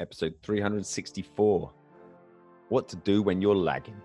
episode 364 What to Do When You're Lagging.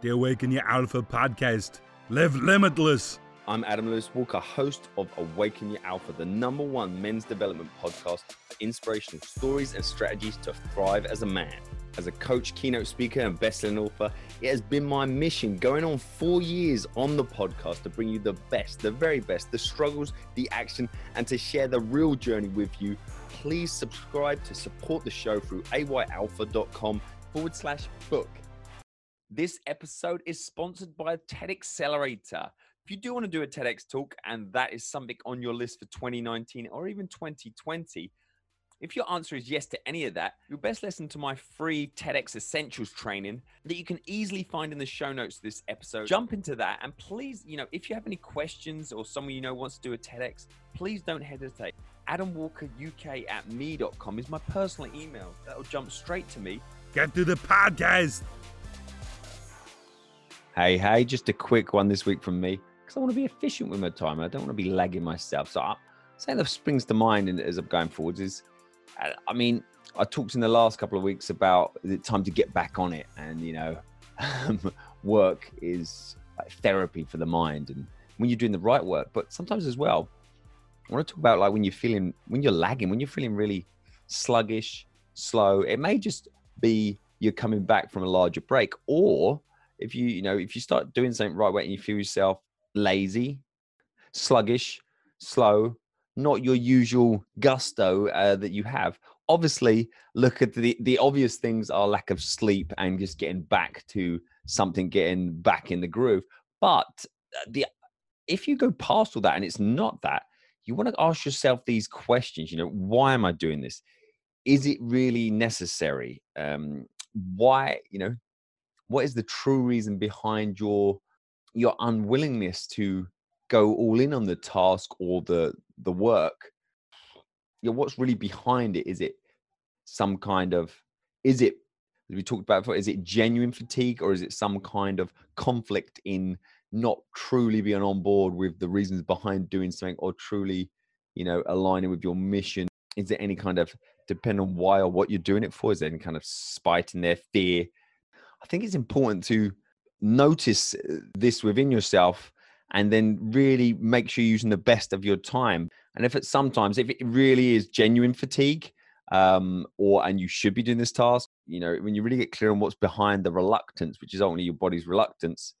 The Awaken Your Alpha podcast. Live limitless. I'm Adam Lewis Walker, host of Awaken Your Alpha, the number one men's development podcast for inspirational stories and strategies to thrive as a man. As a coach, keynote speaker, and best-selling author, it has been my mission going on four years on the podcast to bring you the best, the very best, the struggles, the action, and to share the real journey with you. Please subscribe to support the show through ayalpha.com forward slash book. This episode is sponsored by TED Accelerator. If you do want to do a TEDx talk and that is something on your list for 2019 or even 2020, if your answer is yes to any of that, you'll best listen to my free TEDx Essentials training that you can easily find in the show notes of this episode. Jump into that and please, you know, if you have any questions or someone you know wants to do a TEDx, please don't hesitate. AdamWalkerUK at me.com is my personal email. That'll jump straight to me. Get to the podcast. Hey, hey, just a quick one this week from me because I want to be efficient with my time. I don't want to be lagging myself. So, I, something that springs to mind as I'm going forwards is, I mean, I talked in the last couple of weeks about the time to get back on it, and you know, work is like therapy for the mind, and when you're doing the right work. But sometimes as well, I want to talk about like when you're feeling, when you're lagging, when you're feeling really sluggish, slow. It may just be you're coming back from a larger break, or if you, you know, if you start doing something right way and you feel yourself lazy, sluggish, slow, not your usual gusto uh, that you have. Obviously, look at the the obvious things are lack of sleep and just getting back to something, getting back in the groove. But uh, the if you go past all that and it's not that, you want to ask yourself these questions. You know, why am I doing this? Is it really necessary? Um, why? You know, what is the true reason behind your your unwillingness to go all in on the task or the the work you know, what's really behind it? Is it some kind of is it we talked about before is it genuine fatigue or is it some kind of conflict in not truly being on board with the reasons behind doing something or truly you know aligning with your mission? Is there any kind of depend on why or what you're doing it for is there any kind of spite in there fear? I think it's important to notice uh, this within yourself and then really make sure you're using the best of your time. And if it's sometimes, if it really is genuine fatigue, um, or and you should be doing this task, you know, when you really get clear on what's behind the reluctance, which is only your body's reluctance,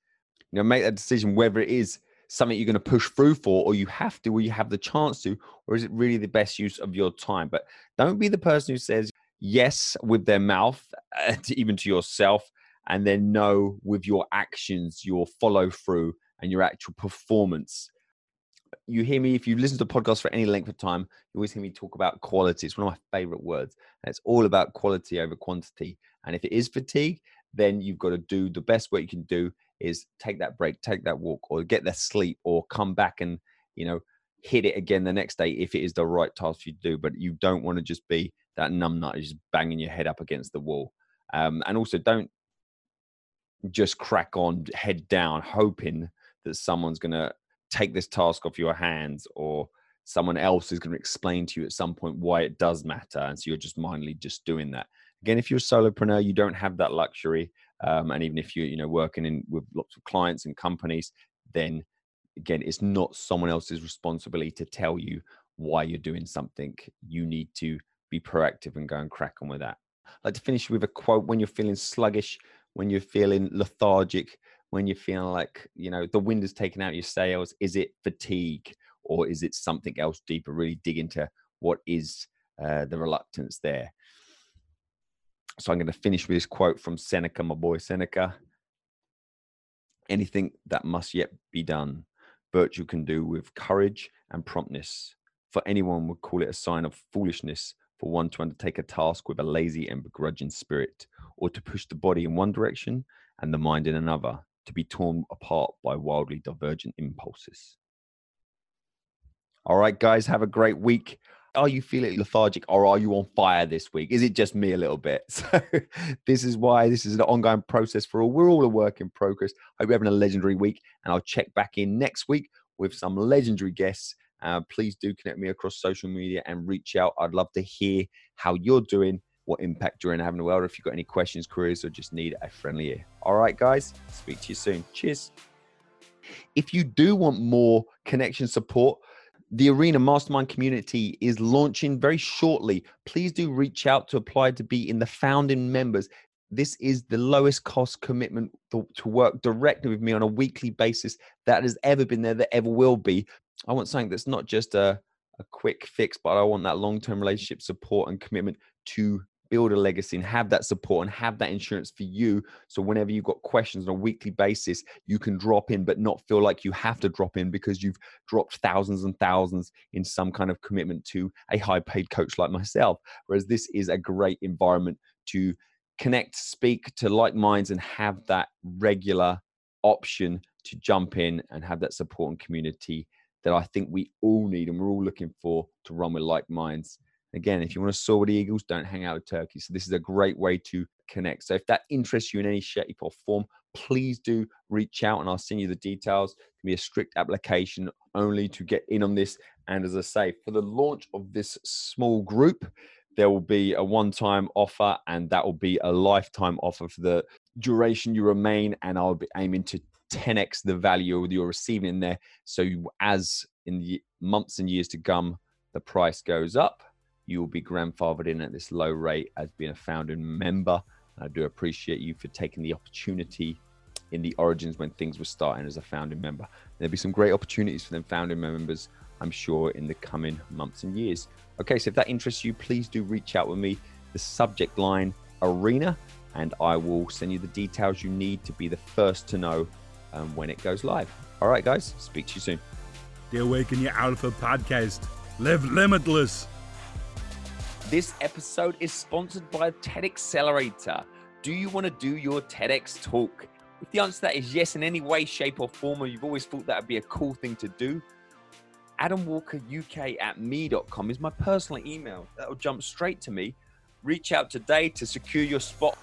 you know, make that decision whether it is something you're going to push through for, or you have to, or you have the chance to, or is it really the best use of your time? But don't be the person who says yes with their mouth, uh, even to yourself, and then no with your actions, your follow through, and your actual performance. You hear me, if you've listened to the podcast for any length of time, you always hear me talk about quality. It's one of my favorite words. And it's all about quality over quantity. And if it is fatigue, then you've got to do the best work you can do is take that break, take that walk, or get that sleep, or come back and, you know, hit it again the next day if it is the right task you do. But you don't want to just be that numb nut just banging your head up against the wall. Um, and also don't just crack on head down, hoping that someone's going to take this task off your hands or someone else is going to explain to you at some point why it does matter. And so you're just mindly just doing that. Again, if you're a solopreneur, you don't have that luxury. Um, and even if you're, you know, working in with lots of clients and companies, then again, it's not someone else's responsibility to tell you why you're doing something. You need to be proactive and go and crack on with that. I'd like to finish with a quote when you're feeling sluggish, when you're feeling lethargic, when you're feeling like you know the wind has taken out your sails is it fatigue or is it something else deeper? Really dig into what is uh, the reluctance there. So i'm going to finish with this quote from seneca my boy seneca. Anything that must yet be done virtue can do with courage and promptness. For anyone would call it a sign of foolishness for one to undertake a task with a lazy and begrudging spirit or to push the body in one direction and the mind in another to be torn apart by wildly divergent impulses. All right, guys, have a great week. Are you feeling lethargic or are you on fire this week? Is it just me a little bit? So, this is why this is an ongoing process for all. We're all a work in progress. Hope you're having a legendary week, and I'll check back in next week with some legendary guests. Uh, please do connect me across social media and reach out. I'd love to hear how you're doing what impact you're in having the world. If you've got any questions, queries, or just need a friendly ear. All right, guys, speak to you soon. Cheers. If you do want more connection support, the Arena Mastermind community is launching very shortly. Please do reach out to apply to be in the founding members. This is the lowest cost commitment to, work directly with me on a weekly basis that has ever been there, that ever will be. I want something that's not just a, a quick fix, but I want that long term relationship support and commitment to build a legacy and have that support and have that insurance for you. So whenever you've got questions on a weekly basis, you can drop in, but not feel like you have to drop in because you've dropped thousands and thousands in some kind of commitment to a high paid coach like myself. Whereas this is a great environment to connect, speak to like minds, and have that regular option to jump in and have that support and community that I think we all need and we're all looking for to run with like minds. Again, if you want to soar with the Eagles, don't hang out with turkeys. So this is a great way to connect. So if that interests you in any shape or form, please do reach out and I'll send you the details. It can be a strict application only to get in on this. And as I say, for the launch of this small group, there will be a one-time offer and that will be a lifetime offer for the duration you remain and i'll be aiming to 10x the value you're receiving in there so as in the months and years to come the price goes up you will be grandfathered in at this low rate as being a founding member. I do appreciate you for taking the opportunity in the origins when things were starting as a founding member. There'll be some great opportunities for them founding members, I'm sure, in the coming months and years. Okay, so if that interests you, please do reach out with me. The subject line arena, and I will send you the details you need to be the first to know um, when it goes live. All right, guys, speak to you soon. The Awaken Your Alpha podcast. Live limitless. This episode is sponsored by TED Accelerator. Do you want to do your TEDx talk? If the answer to that is yes in any way, shape, or form, or you've always thought that would be a cool thing to do, adamwalkeruk at me.com is my personal email. That'll jump straight to me. Reach out today to secure your spot